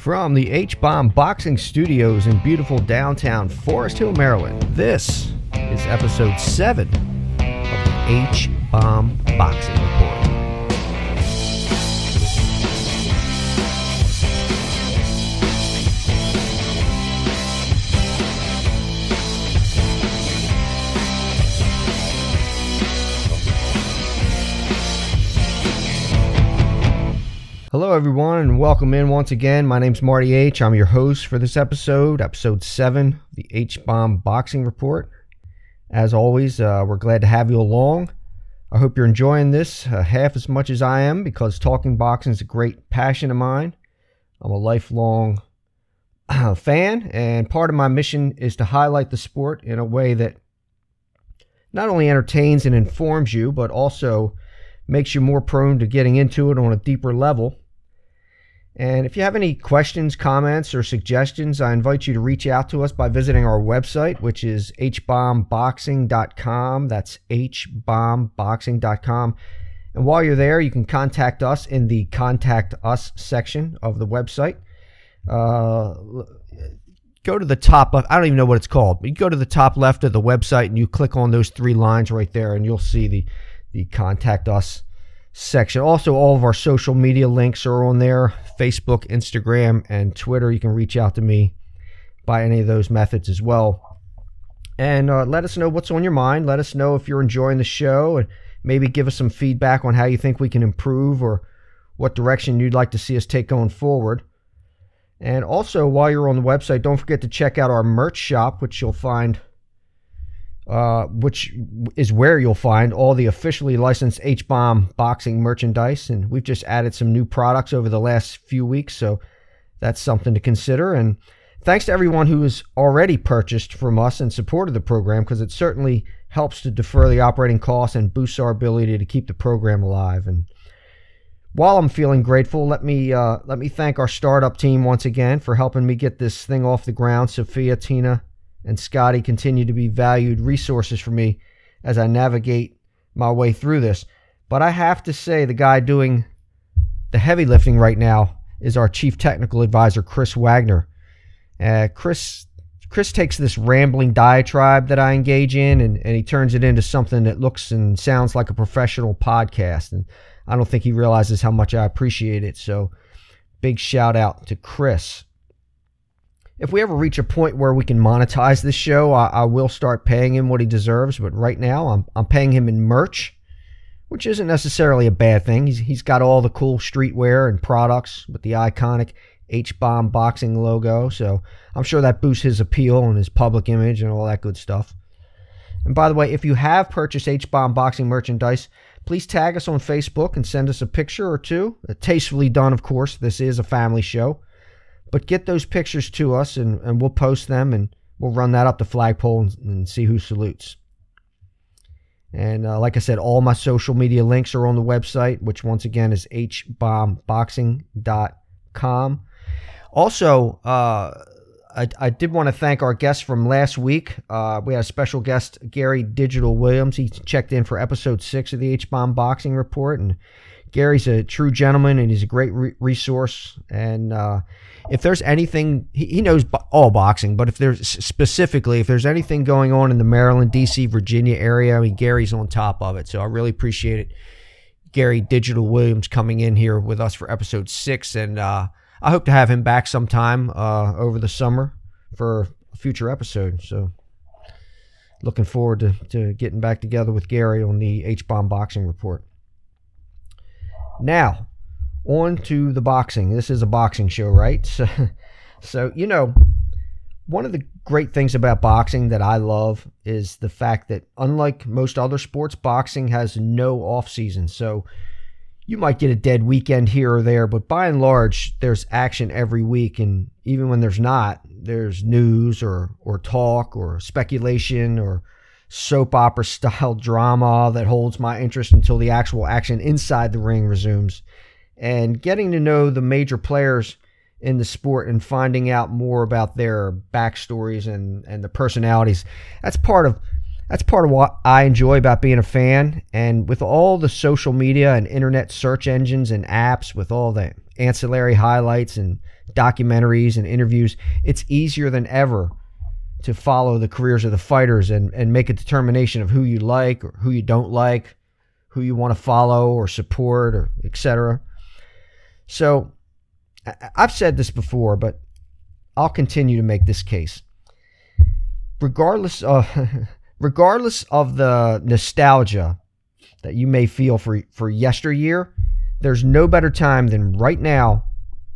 From the H Bomb Boxing Studios in beautiful downtown Forest Hill, Maryland, this is episode 7 of the H Bomb Boxing Report. Everyone, and welcome in once again. My name's Marty H. I'm your host for this episode, episode 7, the H Bomb Boxing Report. As always, uh, we're glad to have you along. I hope you're enjoying this uh, half as much as I am because talking boxing is a great passion of mine. I'm a lifelong uh, fan, and part of my mission is to highlight the sport in a way that not only entertains and informs you, but also makes you more prone to getting into it on a deeper level. And if you have any questions, comments, or suggestions, I invite you to reach out to us by visiting our website, which is hbombboxing.com. That's hbombboxing.com. And while you're there, you can contact us in the Contact Us section of the website. Uh, go to the top left. I don't even know what it's called, but you go to the top left of the website and you click on those three lines right there, and you'll see the the Contact Us section. Also, all of our social media links are on there Facebook, Instagram, and Twitter. You can reach out to me by any of those methods as well. And uh, let us know what's on your mind. Let us know if you're enjoying the show and maybe give us some feedback on how you think we can improve or what direction you'd like to see us take going forward. And also, while you're on the website, don't forget to check out our merch shop, which you'll find uh, which is where you'll find all the officially licensed H Bomb boxing merchandise. And we've just added some new products over the last few weeks, so that's something to consider. And thanks to everyone who has already purchased from us and supported the program, because it certainly helps to defer the operating costs and boosts our ability to keep the program alive. And while I'm feeling grateful, let me uh, let me thank our startup team once again for helping me get this thing off the ground. Sophia, Tina, and Scotty continue to be valued resources for me as I navigate my way through this. But I have to say, the guy doing the heavy lifting right now is our chief technical advisor, Chris Wagner. Uh, Chris Chris takes this rambling diatribe that I engage in and, and he turns it into something that looks and sounds like a professional podcast. And I don't think he realizes how much I appreciate it. So, big shout out to Chris if we ever reach a point where we can monetize this show, I, I, will start paying him what he deserves. But right now, I'm I'm paying him in merch, which isn't necessarily a bad thing. He's he's got all the cool streetwear and products with the iconic H Bomb boxing logo. So I'm sure that boosts his appeal and his public image and all that good stuff. And by the way, if you have purchased H Bomb boxing merchandise, please tag us on Facebook and send us a picture or two. Tastefully done, of course. This is a family show. But get those pictures to us and, and we'll post them and we'll run that up the flagpole and, and see who salutes. And uh, like I said, all my social media links are on the website, which once again is hbombboxing.com. Also, uh, I, I, did want to thank our guest from last week. Uh, we had a special guest, Gary Digital Williams. He checked in for episode six of the H Bomb Boxing Report, and Gary's a true gentleman and he's a great re- resource. And uh, if there's anything, he, he knows all boxing, but if there's specifically, if there's anything going on in the Maryland, D.C., Virginia area, I mean, Gary's on top of it. So I really appreciate it. Gary Digital Williams coming in here with us for episode six. And uh, I hope to have him back sometime uh, over the summer for a future episode. So looking forward to, to getting back together with Gary on the H Bomb Boxing Report. Now, on to the boxing. This is a boxing show, right? So, so you know, one of the great things about boxing that I love is the fact that unlike most other sports, boxing has no off season. So you might get a dead weekend here or there, but by and large, there's action every week. And even when there's not, there's news or or talk or speculation or soap opera style drama that holds my interest until the actual action inside the ring resumes. And getting to know the major players in the sport and finding out more about their backstories and, and the personalities. That's part of that's part of what I enjoy about being a fan. And with all the social media and internet search engines and apps, with all the ancillary highlights and documentaries and interviews, it's easier than ever to follow the careers of the fighters and, and make a determination of who you like or who you don't like, who you want to follow or support or etc. So I've said this before, but I'll continue to make this case. Regardless of regardless of the nostalgia that you may feel for for yesteryear, there's no better time than right now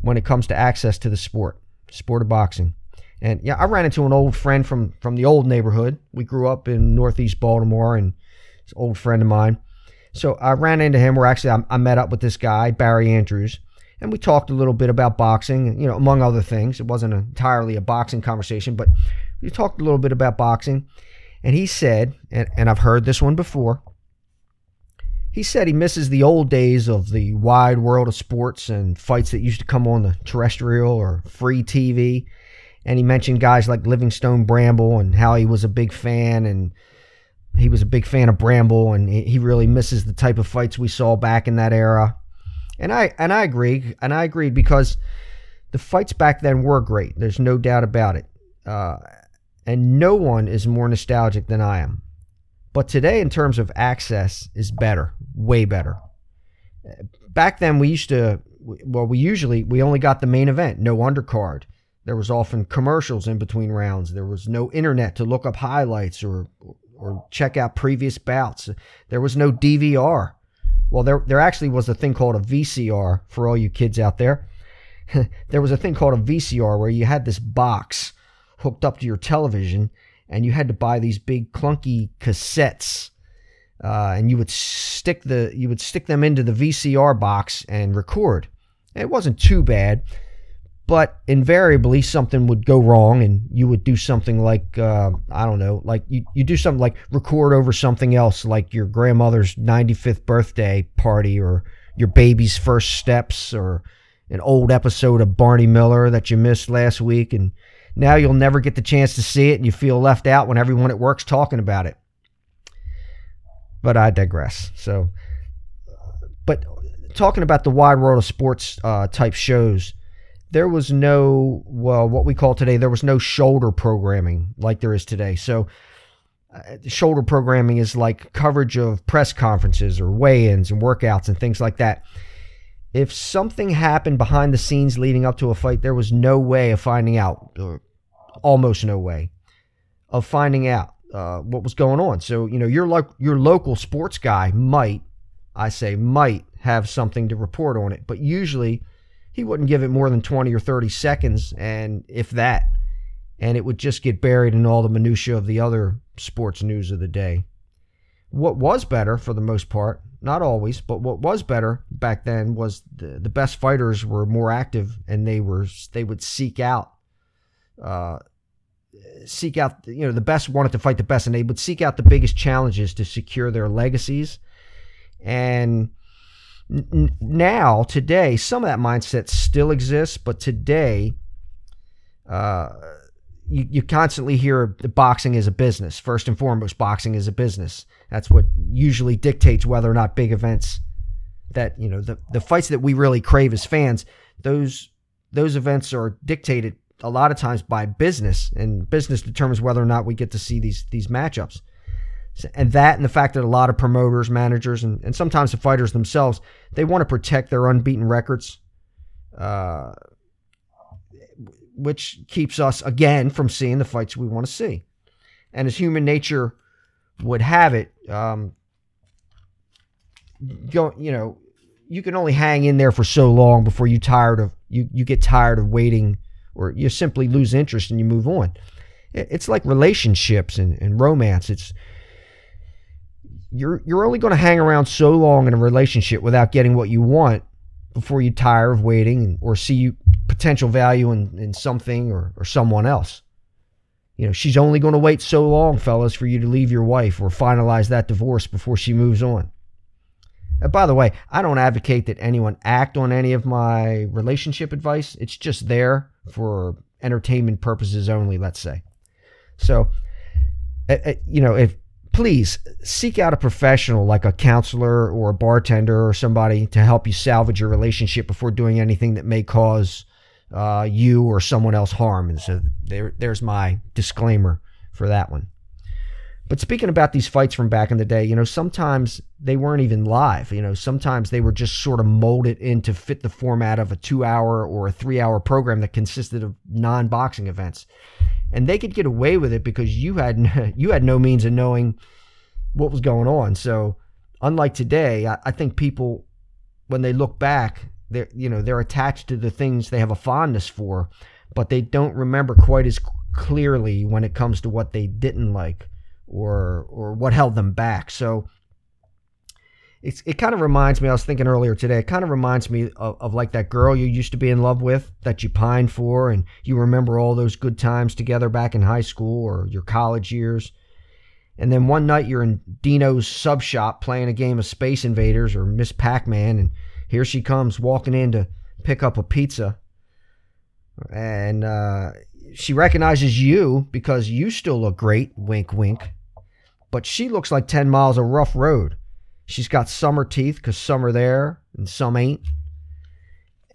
when it comes to access to the sport, sport of boxing. And yeah, I ran into an old friend from from the old neighborhood. We grew up in Northeast Baltimore, and it's an old friend of mine. So I ran into him. We're actually I, I met up with this guy Barry Andrews, and we talked a little bit about boxing. You know, among other things, it wasn't entirely a boxing conversation, but we talked a little bit about boxing. And he said, and, and I've heard this one before. He said he misses the old days of the wide world of sports and fights that used to come on the terrestrial or free TV and he mentioned guys like Livingstone Bramble and how he was a big fan and he was a big fan of Bramble and he really misses the type of fights we saw back in that era. And I and I agree and I agreed because the fights back then were great. There's no doubt about it. Uh, and no one is more nostalgic than I am. But today, in terms of access, is better, way better. Back then, we used to, well, we usually we only got the main event, no undercard. There was often commercials in between rounds. There was no internet to look up highlights or or check out previous bouts. There was no DVR. Well, there there actually was a thing called a VCR for all you kids out there. there was a thing called a VCR where you had this box hooked up to your television and you had to buy these big clunky cassettes uh, and you would stick the you would stick them into the VCR box and record. it wasn't too bad but invariably something would go wrong and you would do something like uh, i don't know like you, you do something like record over something else like your grandmother's 95th birthday party or your baby's first steps or an old episode of barney miller that you missed last week. And now you'll never get the chance to see it and you feel left out when everyone at work's talking about it. But i digress. So but talking about the wide world of sports uh, type shows there was no well what we call today there was no shoulder programming like there is today. So uh, shoulder programming is like coverage of press conferences or weigh-ins and workouts and things like that. If something happened behind the scenes leading up to a fight there was no way of finding out or almost no way of finding out uh, what was going on. So you know your lo- your local sports guy might i say might have something to report on it. But usually he wouldn't give it more than 20 or 30 seconds, and if that, and it would just get buried in all the minutiae of the other sports news of the day. What was better for the most part, not always, but what was better back then was the, the best fighters were more active and they were they would seek out uh, seek out you know the best wanted to fight the best and they would seek out the biggest challenges to secure their legacies and N- now, today, some of that mindset still exists, but today, uh, you, you constantly hear boxing is a business. First and foremost, boxing is a business. That's what usually dictates whether or not big events that, you know, the, the fights that we really crave as fans, those those events are dictated a lot of times by business, and business determines whether or not we get to see these these matchups and that and the fact that a lot of promoters, managers, and, and sometimes the fighters themselves, they want to protect their unbeaten records, uh, which keeps us again from seeing the fights we want to see. And as human nature would have it, um, go you know, you can only hang in there for so long before you tired of you you get tired of waiting, or you simply lose interest and you move on. It's like relationships and, and romance. It's you're you're only going to hang around so long in a relationship without getting what you want before you tire of waiting or see potential value in, in something or, or someone else. You know, she's only going to wait so long, fellas, for you to leave your wife or finalize that divorce before she moves on. And by the way, I don't advocate that anyone act on any of my relationship advice. It's just there for entertainment purposes only, let's say. So, you know, if please seek out a professional like a counselor or a bartender or somebody to help you salvage your relationship before doing anything that may cause uh, you or someone else harm. And so there, there's my disclaimer for that one. But speaking about these fights from back in the day, you know, sometimes they weren't even live. You know, sometimes they were just sort of molded in to fit the format of a two hour or a three hour program that consisted of non boxing events. And they could get away with it because you had you had no means of knowing what was going on. So unlike today, I, I think people when they look back, they're you know, they're attached to the things they have a fondness for, but they don't remember quite as clearly when it comes to what they didn't like or or what held them back. So it's, it kind of reminds me. I was thinking earlier today. It kind of reminds me of, of like that girl you used to be in love with that you pined for, and you remember all those good times together back in high school or your college years. And then one night you're in Dino's sub shop playing a game of Space Invaders or Miss Pac Man, and here she comes walking in to pick up a pizza. And uh, she recognizes you because you still look great, wink, wink. But she looks like 10 miles of rough road. She's got summer teeth because some are there and some ain't.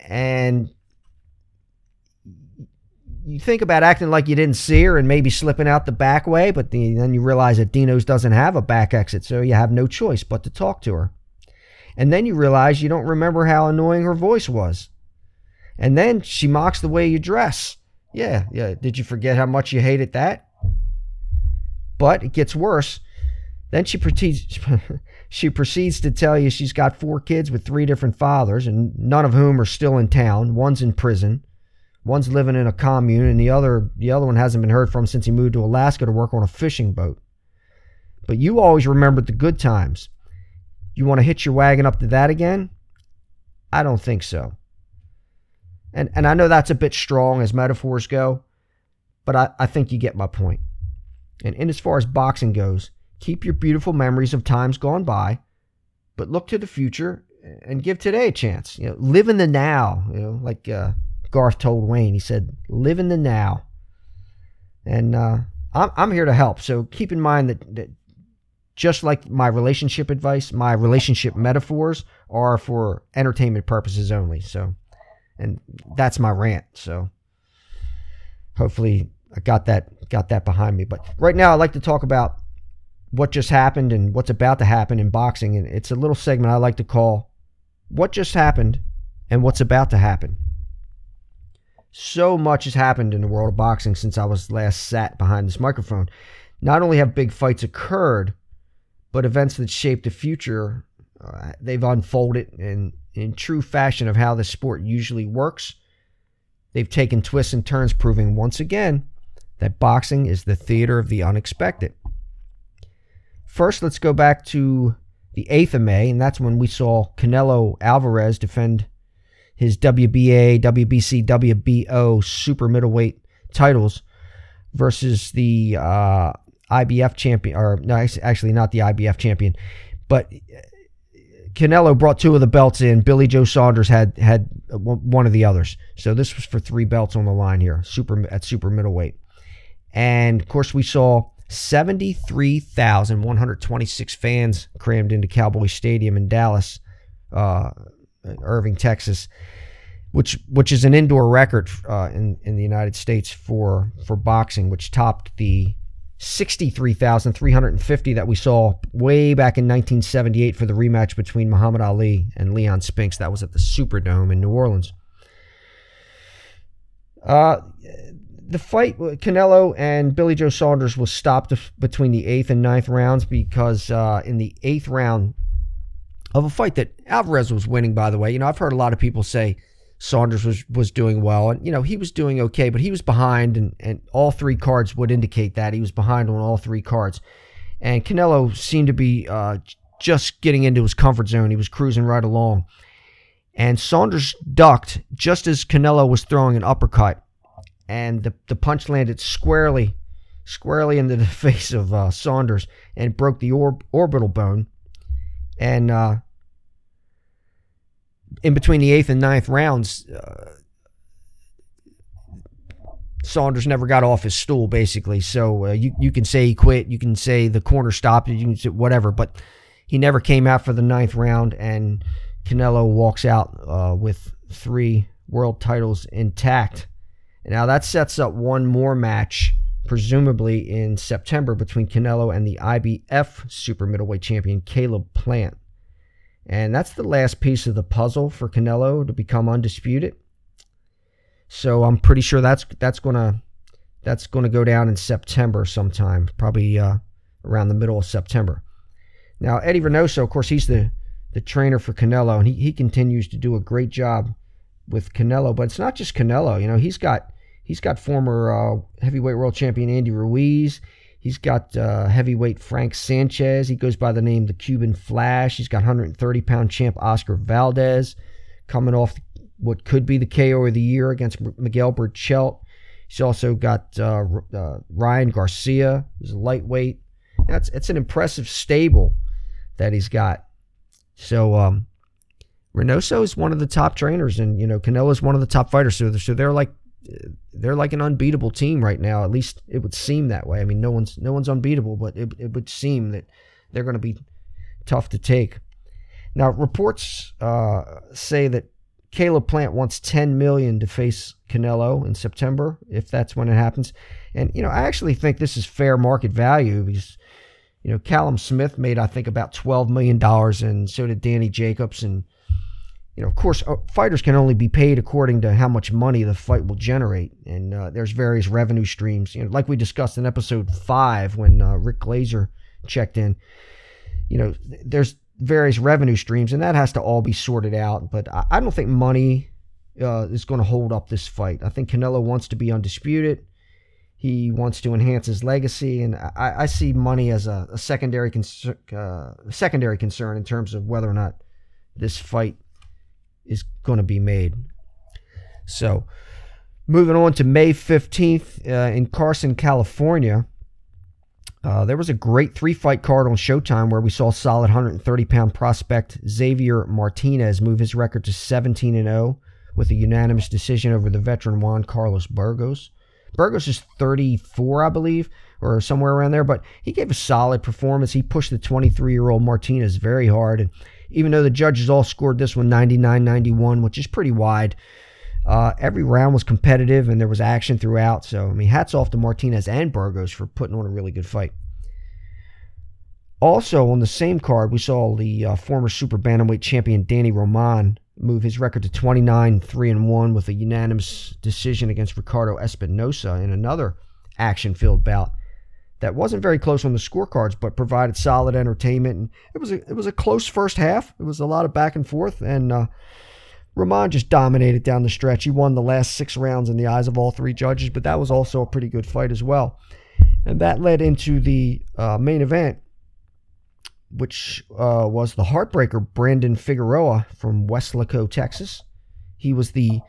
And you think about acting like you didn't see her and maybe slipping out the back way, but then you realize that Dino's doesn't have a back exit, so you have no choice but to talk to her. And then you realize you don't remember how annoying her voice was. And then she mocks the way you dress. Yeah, yeah. Did you forget how much you hated that? But it gets worse. Then she proceeds, she proceeds to tell you she's got four kids with three different fathers, and none of whom are still in town. One's in prison, one's living in a commune, and the other the other one hasn't been heard from since he moved to Alaska to work on a fishing boat. But you always remembered the good times. You want to hitch your wagon up to that again? I don't think so. And and I know that's a bit strong as metaphors go, but I, I think you get my point. And, and as far as boxing goes, keep your beautiful memories of times gone by, but look to the future and give today a chance. You know, live in the now. You know, like uh, Garth told Wayne, he said, "Live in the now." And uh, I'm I'm here to help. So keep in mind that, that just like my relationship advice, my relationship metaphors are for entertainment purposes only. So and that's my rant. So hopefully I got that got that behind me. But right now I'd like to talk about what just happened and what's about to happen in boxing. And it's a little segment I like to call What Just Happened and What's About to Happen. So much has happened in the world of boxing since I was last sat behind this microphone. Not only have big fights occurred, but events that shape the future, uh, they've unfolded and in true fashion of how the sport usually works. They've taken twists and turns, proving once again that boxing is the theater of the unexpected. First, let's go back to the 8th of May, and that's when we saw Canelo Alvarez defend his WBA, WBC, WBO super middleweight titles versus the uh, IBF champion, or no, actually not the IBF champion, but Canelo brought two of the belts in. Billy Joe Saunders had had one of the others. So this was for three belts on the line here, super at super middleweight. And of course, we saw 73,126 fans crammed into Cowboy Stadium in Dallas, uh, Irving, Texas, which which is an indoor record uh, in in the United States for for boxing, which topped the 63,350 that we saw way back in 1978 for the rematch between Muhammad Ali and Leon Spinks. That was at the Superdome in New Orleans. Uh, the fight, with Canelo and Billy Joe Saunders was stopped between the eighth and ninth rounds because uh, in the eighth round of a fight that Alvarez was winning, by the way, you know, I've heard a lot of people say Saunders was was doing well, and you know he was doing okay, but he was behind, and and all three cards would indicate that. He was behind on all three cards, and Canelo seemed to be uh, just getting into his comfort zone. He was cruising right along, and Saunders ducked just as Canelo was throwing an uppercut, and the the punch landed squarely, squarely into the face of uh, Saunders and broke the orb, orbital bone, and uh, in between the eighth and ninth rounds, uh, Saunders never got off his stool, basically. So uh, you you can say he quit, you can say the corner stopped, you can say whatever, but he never came out for the ninth round, and Canelo walks out uh, with three world titles intact. Now that sets up one more match, presumably in September, between Canelo and the IBF super middleweight champion Caleb Plant. And that's the last piece of the puzzle for Canelo to become undisputed. So I'm pretty sure that's that's gonna that's gonna go down in September sometime, probably uh, around the middle of September. Now Eddie Reynoso, of course, he's the the trainer for Canelo, and he, he continues to do a great job with Canelo. But it's not just Canelo. You know, he's got he's got former uh, heavyweight world champion Andy Ruiz. He's got uh, heavyweight Frank Sanchez. He goes by the name the Cuban Flash. He's got 130 pound champ Oscar Valdez coming off what could be the KO of the year against Miguel Berchelt. He's also got uh, uh, Ryan Garcia, who's a lightweight. That's it's an impressive stable that he's got. So um, Reynoso is one of the top trainers, and you know Canelo is one of the top fighters. So, so they're like they're like an unbeatable team right now. At least it would seem that way. I mean, no one's no one's unbeatable, but it, it would seem that they're going to be tough to take. Now, reports uh, say that Caleb Plant wants 10 million to face Canelo in September, if that's when it happens. And you know, I actually think this is fair market value because you know Callum Smith made I think about 12 million dollars, and so did Danny Jacobs, and you know, of course, uh, fighters can only be paid according to how much money the fight will generate, and uh, there's various revenue streams. You know, like we discussed in episode five when uh, Rick Glazer checked in. You know, there's various revenue streams, and that has to all be sorted out. But I, I don't think money uh, is going to hold up this fight. I think Canelo wants to be undisputed. He wants to enhance his legacy, and I, I see money as a, a secondary concern, uh, secondary concern in terms of whether or not this fight is going to be made. So, moving on to May 15th uh, in Carson, California. Uh, there was a great three fight card on Showtime where we saw solid 130 pound prospect Xavier Martinez move his record to 17 and 0 with a unanimous decision over the veteran Juan Carlos Burgos. Burgos is 34, I believe, or somewhere around there, but he gave a solid performance. He pushed the 23 year old Martinez very hard. And even though the judges all scored this one 99 91, which is pretty wide. Uh, every round was competitive and there was action throughout. So, I mean, hats off to Martinez and Burgos for putting on a really good fight. Also, on the same card, we saw the uh, former super bantamweight champion Danny Roman move his record to 29 3 and 1 with a unanimous decision against Ricardo Espinoza in another action filled bout that wasn't very close on the scorecards, but provided solid entertainment. And it was a it was a close first half. It was a lot of back and forth, and uh, Roman just dominated down the stretch. He won the last six rounds in the eyes of all three judges, but that was also a pretty good fight as well. And that led into the uh, main event, which uh, was the heartbreaker Brandon Figueroa from Weslaco, Texas. He was the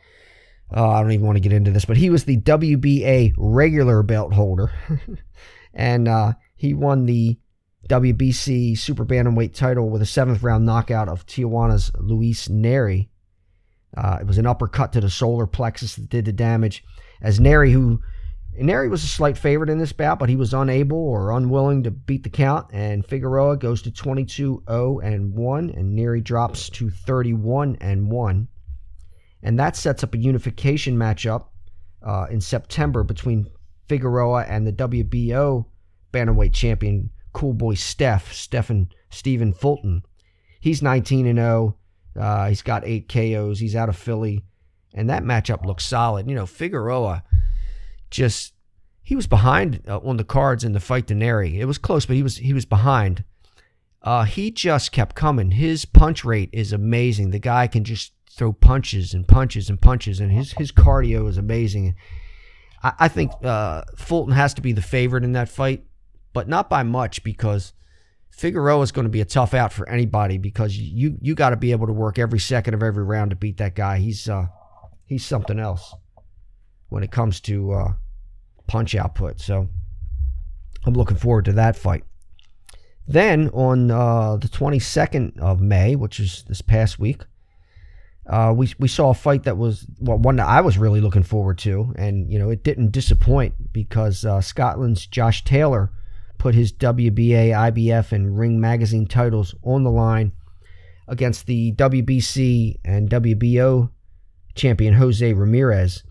uh, I don't even want to get into this, but he was the WBA regular belt holder. and uh, he won the WBC Super Bantamweight title with a seventh round knockout of Tijuana's Luis Nery. Uh, it was an uppercut to the solar plexus that did the damage. As Nery, who Nery was a slight favorite in this bout, but he was unable or unwilling to beat the count, and Figueroa goes to 22 0 and 1, and Nery drops to 31 and 1. And that sets up a unification matchup uh, in September between Figueroa and the WBO bantamweight champion, Cool Boy Steph, Stephen Stephen Fulton. He's 19 and 0. Uh, he's got eight KOs. He's out of Philly, and that matchup looks solid. You know, Figueroa just he was behind uh, on the cards in the fight to Nery. It was close, but he was he was behind. Uh, he just kept coming. His punch rate is amazing. The guy can just throw punches and punches and punches, and his his cardio is amazing. I, I think uh, Fulton has to be the favorite in that fight, but not by much because Figueroa is going to be a tough out for anybody because you you got to be able to work every second of every round to beat that guy. He's uh, he's something else when it comes to uh, punch output. So I'm looking forward to that fight. Then on uh, the 22nd of May, which is this past week, uh, we we saw a fight that was well, one that I was really looking forward to, and you know it didn't disappoint because uh, Scotland's Josh Taylor put his WBA, IBF, and Ring Magazine titles on the line against the WBC and WBO champion Jose Ramirez.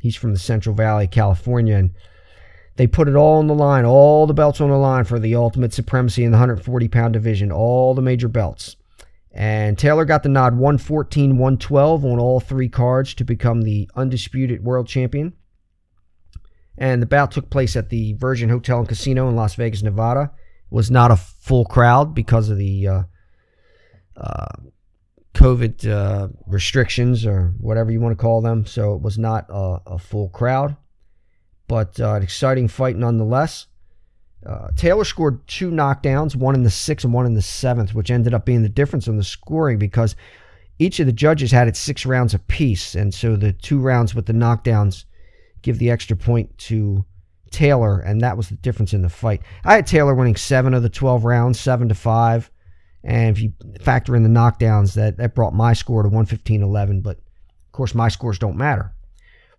He's from the Central Valley, California, and they put it all on the line, all the belts on the line for the ultimate supremacy in the 140 pound division, all the major belts. And Taylor got the nod 114 112 on all three cards to become the undisputed world champion. And the bout took place at the Virgin Hotel and Casino in Las Vegas, Nevada. It was not a full crowd because of the uh, uh, COVID uh, restrictions or whatever you want to call them. So it was not a, a full crowd but uh, an exciting fight nonetheless. Uh, Taylor scored two knockdowns, one in the sixth and one in the seventh, which ended up being the difference in the scoring because each of the judges had it six rounds apiece. And so the two rounds with the knockdowns give the extra point to Taylor, and that was the difference in the fight. I had Taylor winning seven of the 12 rounds, seven to five. And if you factor in the knockdowns, that, that brought my score to 115 11. But of course, my scores don't matter.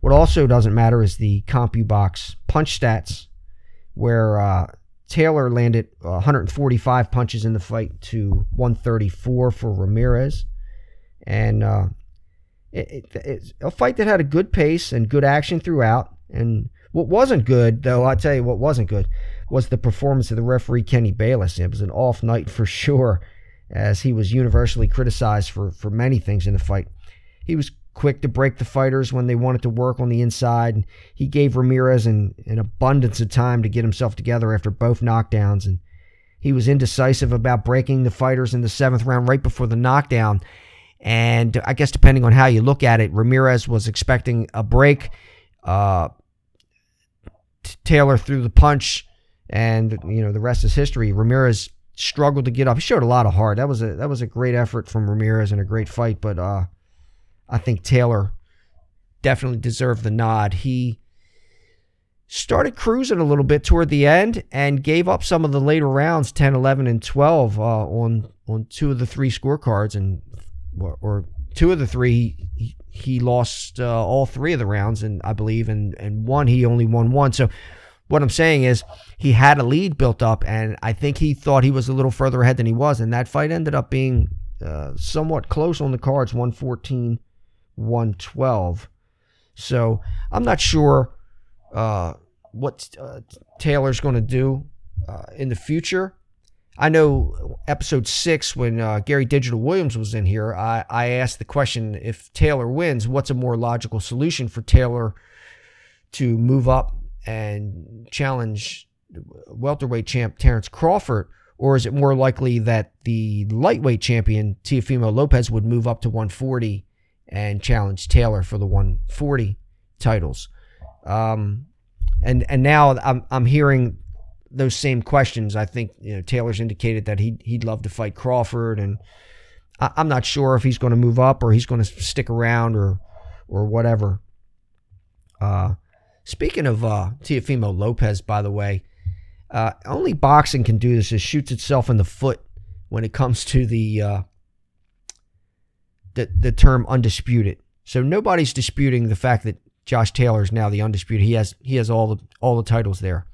What also doesn't matter is the CompuBox punch stats, where uh, Taylor landed 145 punches in the fight to 134 for Ramirez, and uh, it, it, it's a fight that had a good pace and good action throughout. And what wasn't good, though, I'll tell you what wasn't good, was the performance of the referee Kenny Bayless. It was an off night for sure, as he was universally criticized for for many things in the fight. He was quick to break the fighters when they wanted to work on the inside. He gave Ramirez an, an abundance of time to get himself together after both knockdowns, and he was indecisive about breaking the fighters in the seventh round right before the knockdown. And I guess depending on how you look at it, Ramirez was expecting a break. Uh, Taylor threw the punch, and you know the rest is history. Ramirez struggled to get up. He showed a lot of heart. That was a that was a great effort from Ramirez and a great fight, but uh, I think Taylor definitely deserved the nod. He started cruising a little bit toward the end and gave up some of the later rounds 10 11 and 12 uh, on on two of the three scorecards and or, or two of the three he, he lost uh, all three of the rounds and i believe and and one he only won one so what i'm saying is he had a lead built up and i think he thought he was a little further ahead than he was and that fight ended up being uh, somewhat close on the cards 114 112. So I'm not sure uh, what uh, Taylor's going to do uh, in the future. I know episode six, when uh, Gary Digital Williams was in here, I, I asked the question if Taylor wins, what's a more logical solution for Taylor to move up and challenge welterweight champ Terrence Crawford? Or is it more likely that the lightweight champion Teofimo Lopez would move up to 140 and challenge Taylor for the 140 titles. Um, and and now I'm I'm hearing those same questions. I think you know Taylor's indicated that he he'd love to fight Crawford, and I, am not sure if he's going to move up or he's going to stick around or or whatever. Uh, speaking of uh, Lopez, by the way, uh, only boxing can do this. It shoots itself in the foot when it comes to the uh, the, the term undisputed. So nobody's disputing the fact that Josh Taylor is now the undisputed. He has he has all the all the titles there.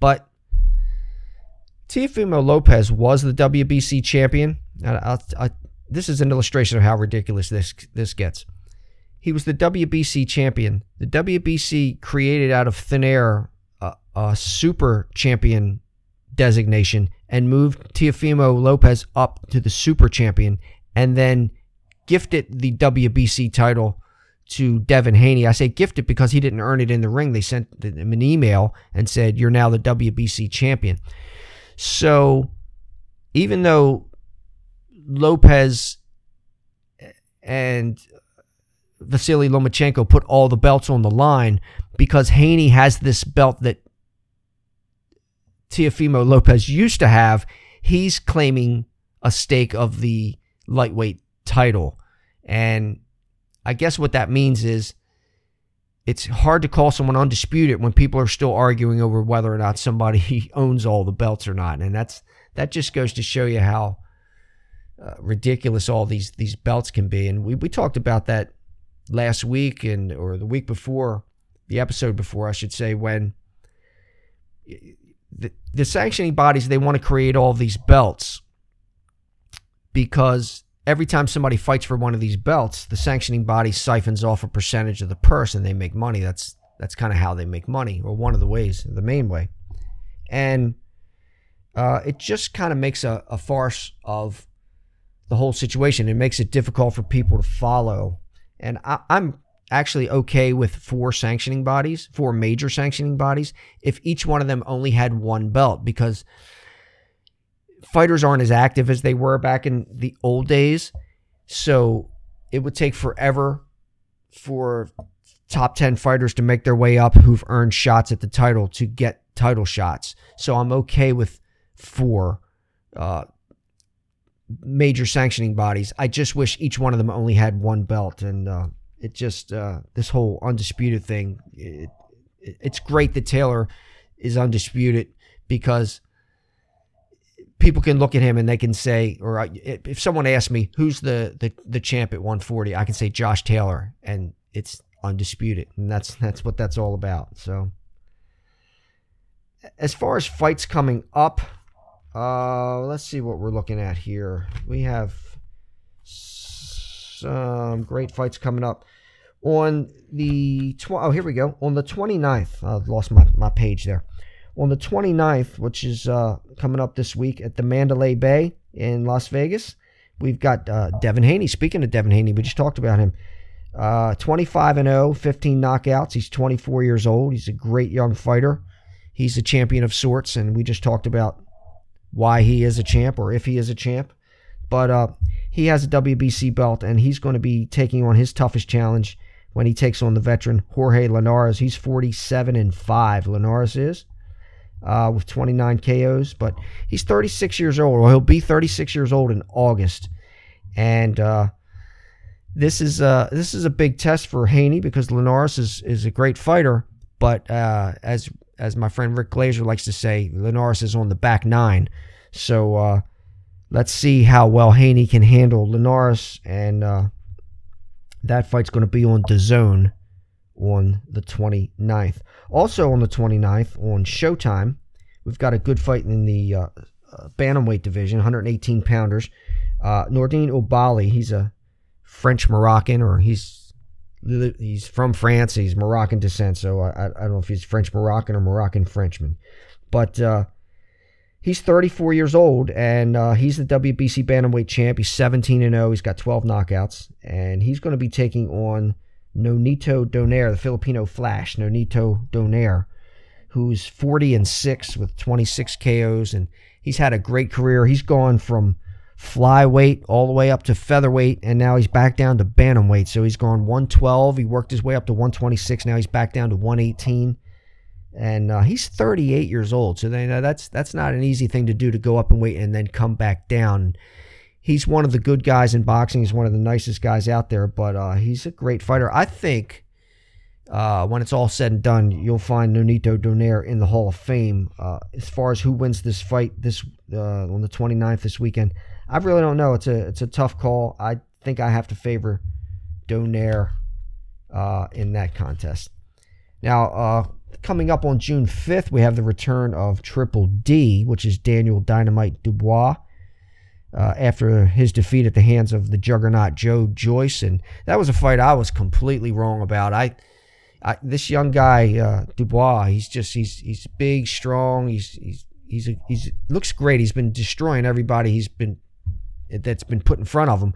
But Teofimo Lopez was the WBC champion. I, I, this is an illustration of how ridiculous this this gets. He was the WBC champion. The WBC created out of thin air a, a super champion designation and moved Teofimo Lopez up to the super champion and then gifted the WBC title to Devin Haney. I say gifted because he didn't earn it in the ring. They sent him an email and said, You're now the WBC champion. So even though Lopez and Vasily Lomachenko put all the belts on the line because Haney has this belt that Teofimo Lopez used to have, he's claiming a stake of the lightweight title. And I guess what that means is it's hard to call someone undisputed when people are still arguing over whether or not somebody owns all the belts or not. And that's that just goes to show you how uh, ridiculous all these these belts can be. And we, we talked about that last week and or the week before, the episode before, I should say, when the, the sanctioning bodies they want to create all these belts because every time somebody fights for one of these belts, the sanctioning body siphons off a percentage of the purse and they make money. That's that's kind of how they make money, or one of the ways, the main way. And uh, it just kind of makes a, a farce of the whole situation. It makes it difficult for people to follow. And I, I'm actually okay with four sanctioning bodies, four major sanctioning bodies, if each one of them only had one belt, because fighters aren't as active as they were back in the old days. So it would take forever for top 10 fighters to make their way up who've earned shots at the title to get title shots. So I'm okay with four uh, major sanctioning bodies. I just wish each one of them only had one belt. And uh, it just, uh, this whole undisputed thing, it, it, it's great that Taylor is undisputed because people can look at him and they can say, or if someone asks me who's the, the the champ at 140, I can say Josh Taylor, and it's undisputed, and that's that's what that's all about. So, as far as fights coming up, uh, let's see what we're looking at here. We have some great fights coming up on the tw- oh here we go on the 29th. I lost my my page there on the 29th, which is uh, coming up this week at the Mandalay Bay in Las Vegas. We've got uh, Devin Haney. Speaking of Devin Haney, we just talked about him. Uh, 25 and 0, 15 knockouts. He's 24 years old. He's a great young fighter. He's a champion of sorts, and we just talked about why he is a champ or if he is a champ. But uh, he has a WBC belt, and he's going to be taking on his toughest challenge when he takes on the veteran Jorge Linares. He's 47 and 5. Linares is uh, with 29 KOs, but he's 36 years old, or he'll be 36 years old in August, and uh, this is uh, this is a big test for Haney because Linares is is a great fighter, but uh, as as my friend Rick Glazer likes to say, Linares is on the back nine, so uh, let's see how well Haney can handle Linares, and uh, that fight's going to be on DAZN on the 29th. Also on the 29th on Showtime, we've got a good fight in the uh, uh, bantamweight division, 118 pounders. Uh, Nordine Oubaali, he's a French Moroccan, or he's he's from France. He's Moroccan descent, so I, I don't know if he's French Moroccan or Moroccan Frenchman, but uh, he's 34 years old and uh, he's the WBC bantamweight champ. He's 17 and 0. He's got 12 knockouts, and he's going to be taking on Nonito Donaire, the Filipino Flash, Nonito Donaire, who's 40 and 6 with 26 KOs, and he's had a great career. He's gone from flyweight all the way up to featherweight, and now he's back down to bantamweight. So he's gone 112. He worked his way up to 126. Now he's back down to 118, and uh, he's 38 years old. So then, uh, that's that's not an easy thing to do to go up and weight and then come back down he's one of the good guys in boxing. He's one of the nicest guys out there, but uh, he's a great fighter. I think uh, when it's all said and done, you'll find Nonito Donaire in the Hall of Fame. Uh, as far as who wins this fight this uh, on the 29th this weekend, I really don't know. It's a it's a tough call. I think I have to favor Donaire uh, in that contest. Now, uh, coming up on June 5th, we have the return of Triple D, which is Daniel Dynamite Dubois uh, after his defeat at the hands of the juggernaut Joe Joyce, and that was a fight I was completely wrong about. I, I this young guy uh, Dubois, he's just he's he's big, strong. He's he's he's a, he's looks great. He's been destroying everybody. He's been that's been put in front of him,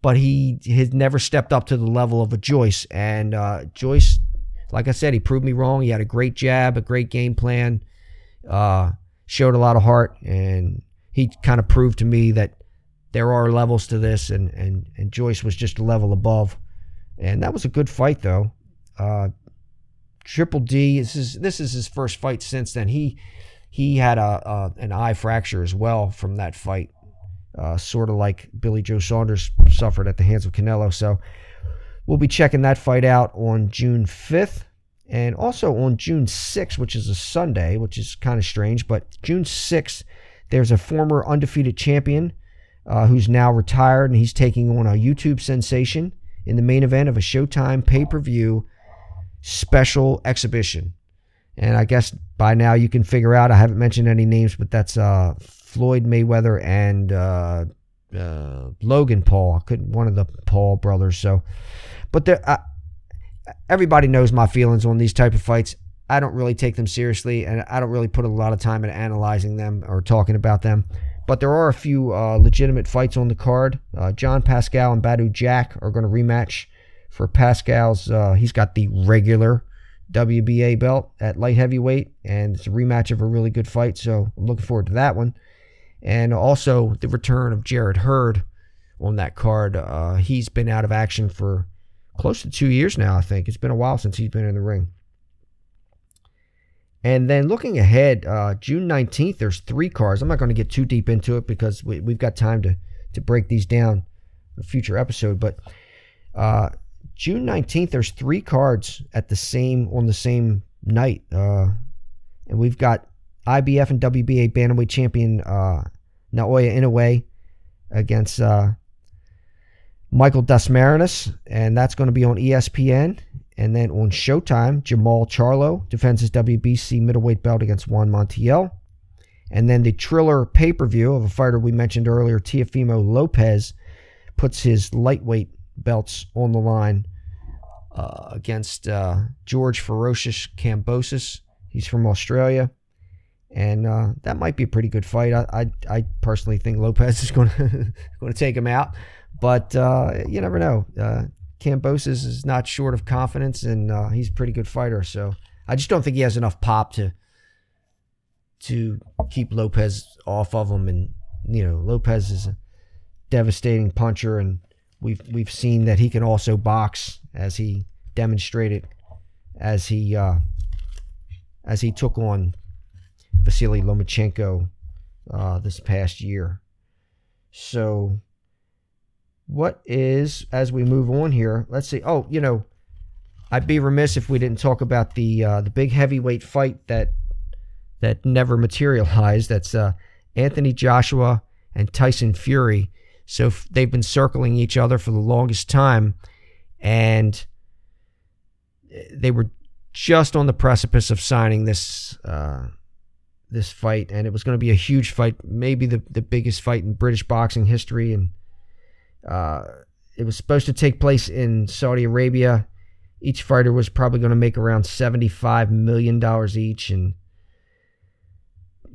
but he has never stepped up to the level of a Joyce. And uh, Joyce, like I said, he proved me wrong. He had a great jab, a great game plan, uh, showed a lot of heart, and he kind of proved to me that there are levels to this, and and and Joyce was just a level above, and that was a good fight though. Uh, Triple D, this is this is his first fight since then. He he had a, a an eye fracture as well from that fight, uh, sort of like Billy Joe Saunders suffered at the hands of Canelo. So we'll be checking that fight out on June 5th. And also on June 6th, which is a Sunday, which is kind of strange, but June 6th, there's a former undefeated champion uh, who's now retired, and he's taking on a YouTube sensation in the main event of a Showtime pay per view special exhibition. And I guess by now you can figure out, I haven't mentioned any names, but that's uh, Floyd Mayweather and uh, uh, Logan Paul, couldn't one of the Paul brothers. So, but there, uh, everybody knows my feelings on these type of fights. I don't really take them seriously, and I don't really put a lot of time in analyzing them or talking about them. But there are a few uh, legitimate fights on the card. Uh, Jean Pascal and Badou Jack are going to rematch for Pascal's. Uh, he's got the regular WBA belt at light heavyweight, and it's a rematch of a really good fight. So I'm looking forward to that one. And also the return of Jarrett Hurd on that card. Uh, he's been out of action for close to two years now, I think. It's been a while since he's been in the ring. And then looking ahead, uh, June 19th, there's three cars. I'm not going to get too deep into it because we, have got time to, to break these down in a future episode. But uh, June 19th, there's three cards at the same on the same night. Uh, and we've got IBF and WBA Bantamweight champion uh, Naoya Inoue against uh, Michael Dasmariñas, and that's going to be on ESPN. And then on Showtime, Jermall Charlo defends his WBC middleweight belt against Juan Montiel. And then the Triller pay per view of a fighter we mentioned earlier, Teofimo Lopez, puts his lightweight belts on the line uh, against uh, George Ferocious Kambosos. He's from Australia. And uh, that might be a pretty good fight. I, I, I personally think Lopez is going to take him out, but uh, you never know. Kambosos is not short of confidence, and uh, he's a pretty good fighter. So I just don't think he has enough pop to to keep Lopez off of him. And you know, Lopez is a devastating puncher, and we've we've seen that he can also box, as he demonstrated as he uh, as he took on Vasily Lomachenko uh, this past year. So what is as we move on here? Let's see. Oh, you know, I'd be remiss if we didn't talk about the uh, the big heavyweight fight that that never materialized. That's uh, Anthony Joshua and Tyson Fury. So f- they've been circling each other for the longest time, and they were just on the precipice of signing this uh, this fight, and it was going to be a huge fight, maybe the the biggest fight in British boxing history, and uh, it was supposed to take place in Saudi Arabia. Each fighter was probably going to make around $75 million each. And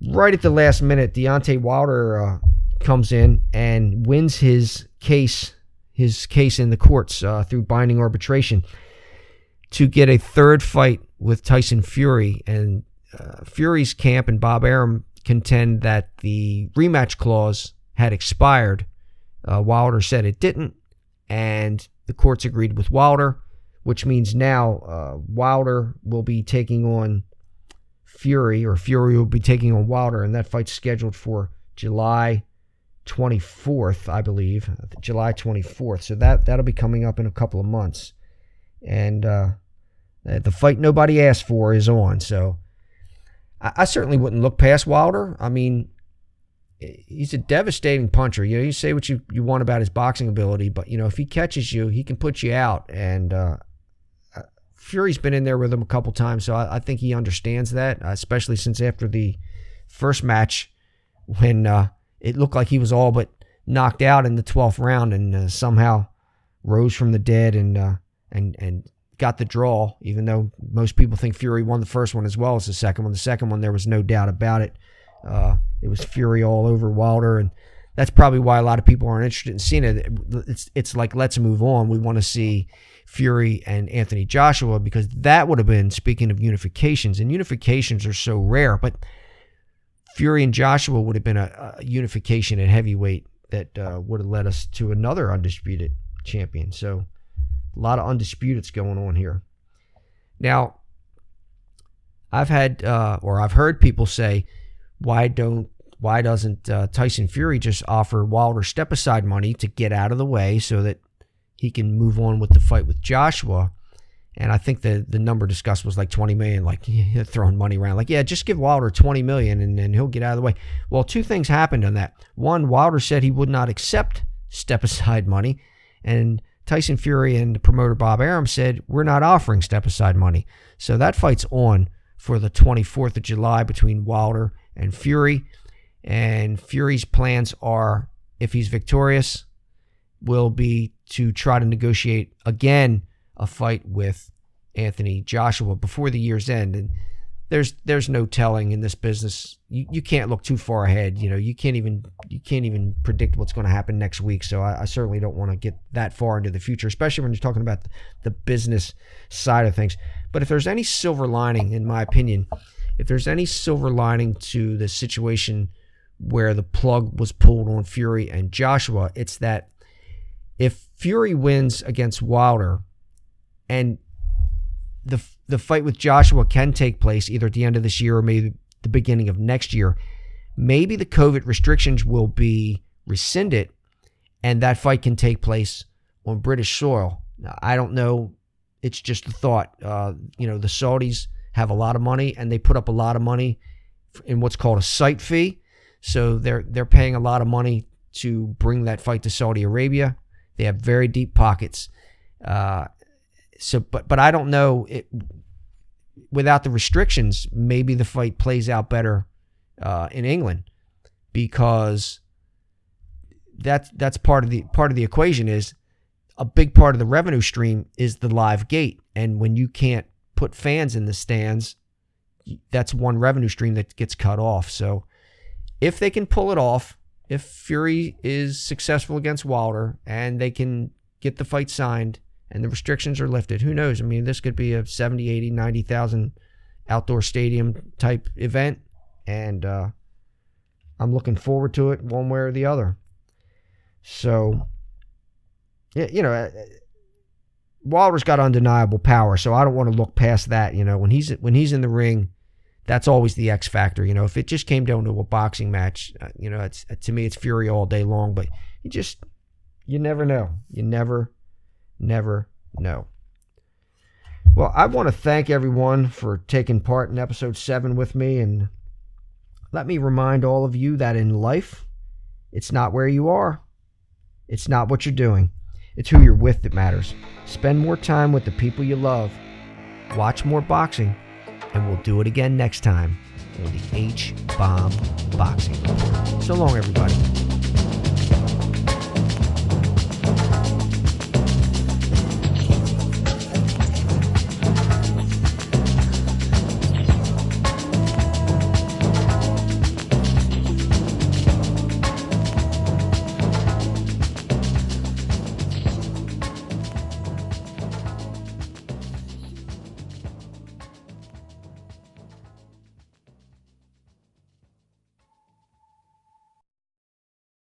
right at the last minute, Deontay Wilder uh, comes in and wins his case, his case in the courts uh, through binding arbitration to get a third fight with Tyson Fury. And uh, Fury's camp and Bob Arum contend that the rematch clause had expired uh, Wilder said it didn't, and the courts agreed with Wilder, which means now uh, Wilder will be taking on Fury, or Fury will be taking on Wilder, and that fight's scheduled for July 24th, I believe, July 24th. So that that'll be coming up in a couple of months, and uh, the fight nobody asked for is on. So I, I certainly wouldn't look past Wilder. I mean, he's a devastating puncher. You know, you say what you, you want about his boxing ability, but you know, if he catches you, he can put you out. And uh, uh, Fury's been in there with him a couple times, so I, I think he understands that, especially since after the first match when uh, it looked like he was all but knocked out in the 12th round and uh, somehow rose from the dead and uh, and and got the draw, even though most people think Fury won the first one as well as the second one. The second one, there was no doubt about it. Uh, it was fury all over Wilder, and that's probably why a lot of people aren't interested in seeing it. It's it's like let's move on. We want to see Fury and Anthony Joshua because that would have been speaking of unifications, and unifications are so rare. But Fury and Joshua would have been a, a unification at heavyweight that uh, would have led us to another undisputed champion. So a lot of undisputeds going on here. Now, I've had uh, or I've heard people say why don't why doesn't uh, Tyson Fury just offer Wilder step aside money to get out of the way so that he can move on with the fight with Joshua? And I think the the number discussed was like 20 million, like throwing money around. Like, yeah, just give Wilder 20 million and then he'll get out of the way. Well, two things happened on that. One, Wilder said he would not accept step aside money. And Tyson Fury and the promoter Bob Arum said, We're not offering step aside money. So that fight's on for the 24th of July between Wilder and Fury. And Fury's plans are if he's victorious, will be to try to negotiate again a fight with Anthony Joshua before the year's end. And there's there's no telling in this business. You, you can't look too far ahead. You know, you can't even you can't even predict what's going to happen next week. So I, I certainly don't want to get that far into the future, especially when you're talking about the business side of things. But if there's any silver lining, in my opinion, if there's any silver lining to the situation where the plug was pulled on Fury and Joshua, it's that if Fury wins against Wilder and the the fight with Joshua can take place either at the end of this year or maybe the beginning of next year. Maybe the COVID restrictions will be rescinded and that fight can take place on British soil. Now, I don't know. It's just a thought. Uh, you know, the Saudis have a lot of money and they put up a lot of money in what's called a site fee. So they're they're paying a lot of money to bring that fight to Saudi Arabia. They have very deep pockets. Uh, so, but but I don't know. It, without the restrictions, maybe the fight plays out better uh, in England because that's that's part of the part of the equation is a big part of the revenue stream is the live gate, and when you can't put fans in the stands, that's one revenue stream that gets cut off. So, if they can pull it off, if Fury is successful against Wilder and they can get the fight signed and the restrictions are lifted. Who knows? I mean, this could be a 70, 80, 90,000 outdoor stadium type event. And uh, I'm looking forward to it one way or the other. So, you know, uh, Wilder's got undeniable power, so I don't want to look past that. You know, when he's when he's in the ring, that's always the X factor. You know, if it just came down to a boxing match, uh, you know, it's to me it's Fury all day long. But you just you never know. You never never know. Well, I want to thank everyone for taking part in episode seven with me. And let me remind all of you that in life, it's not where you are, it's not what you're doing, it's who you're with that matters. Spend more time with the people you love, watch more boxing, and we'll do it again next time on the H Bomb Boxing. So long, everybody.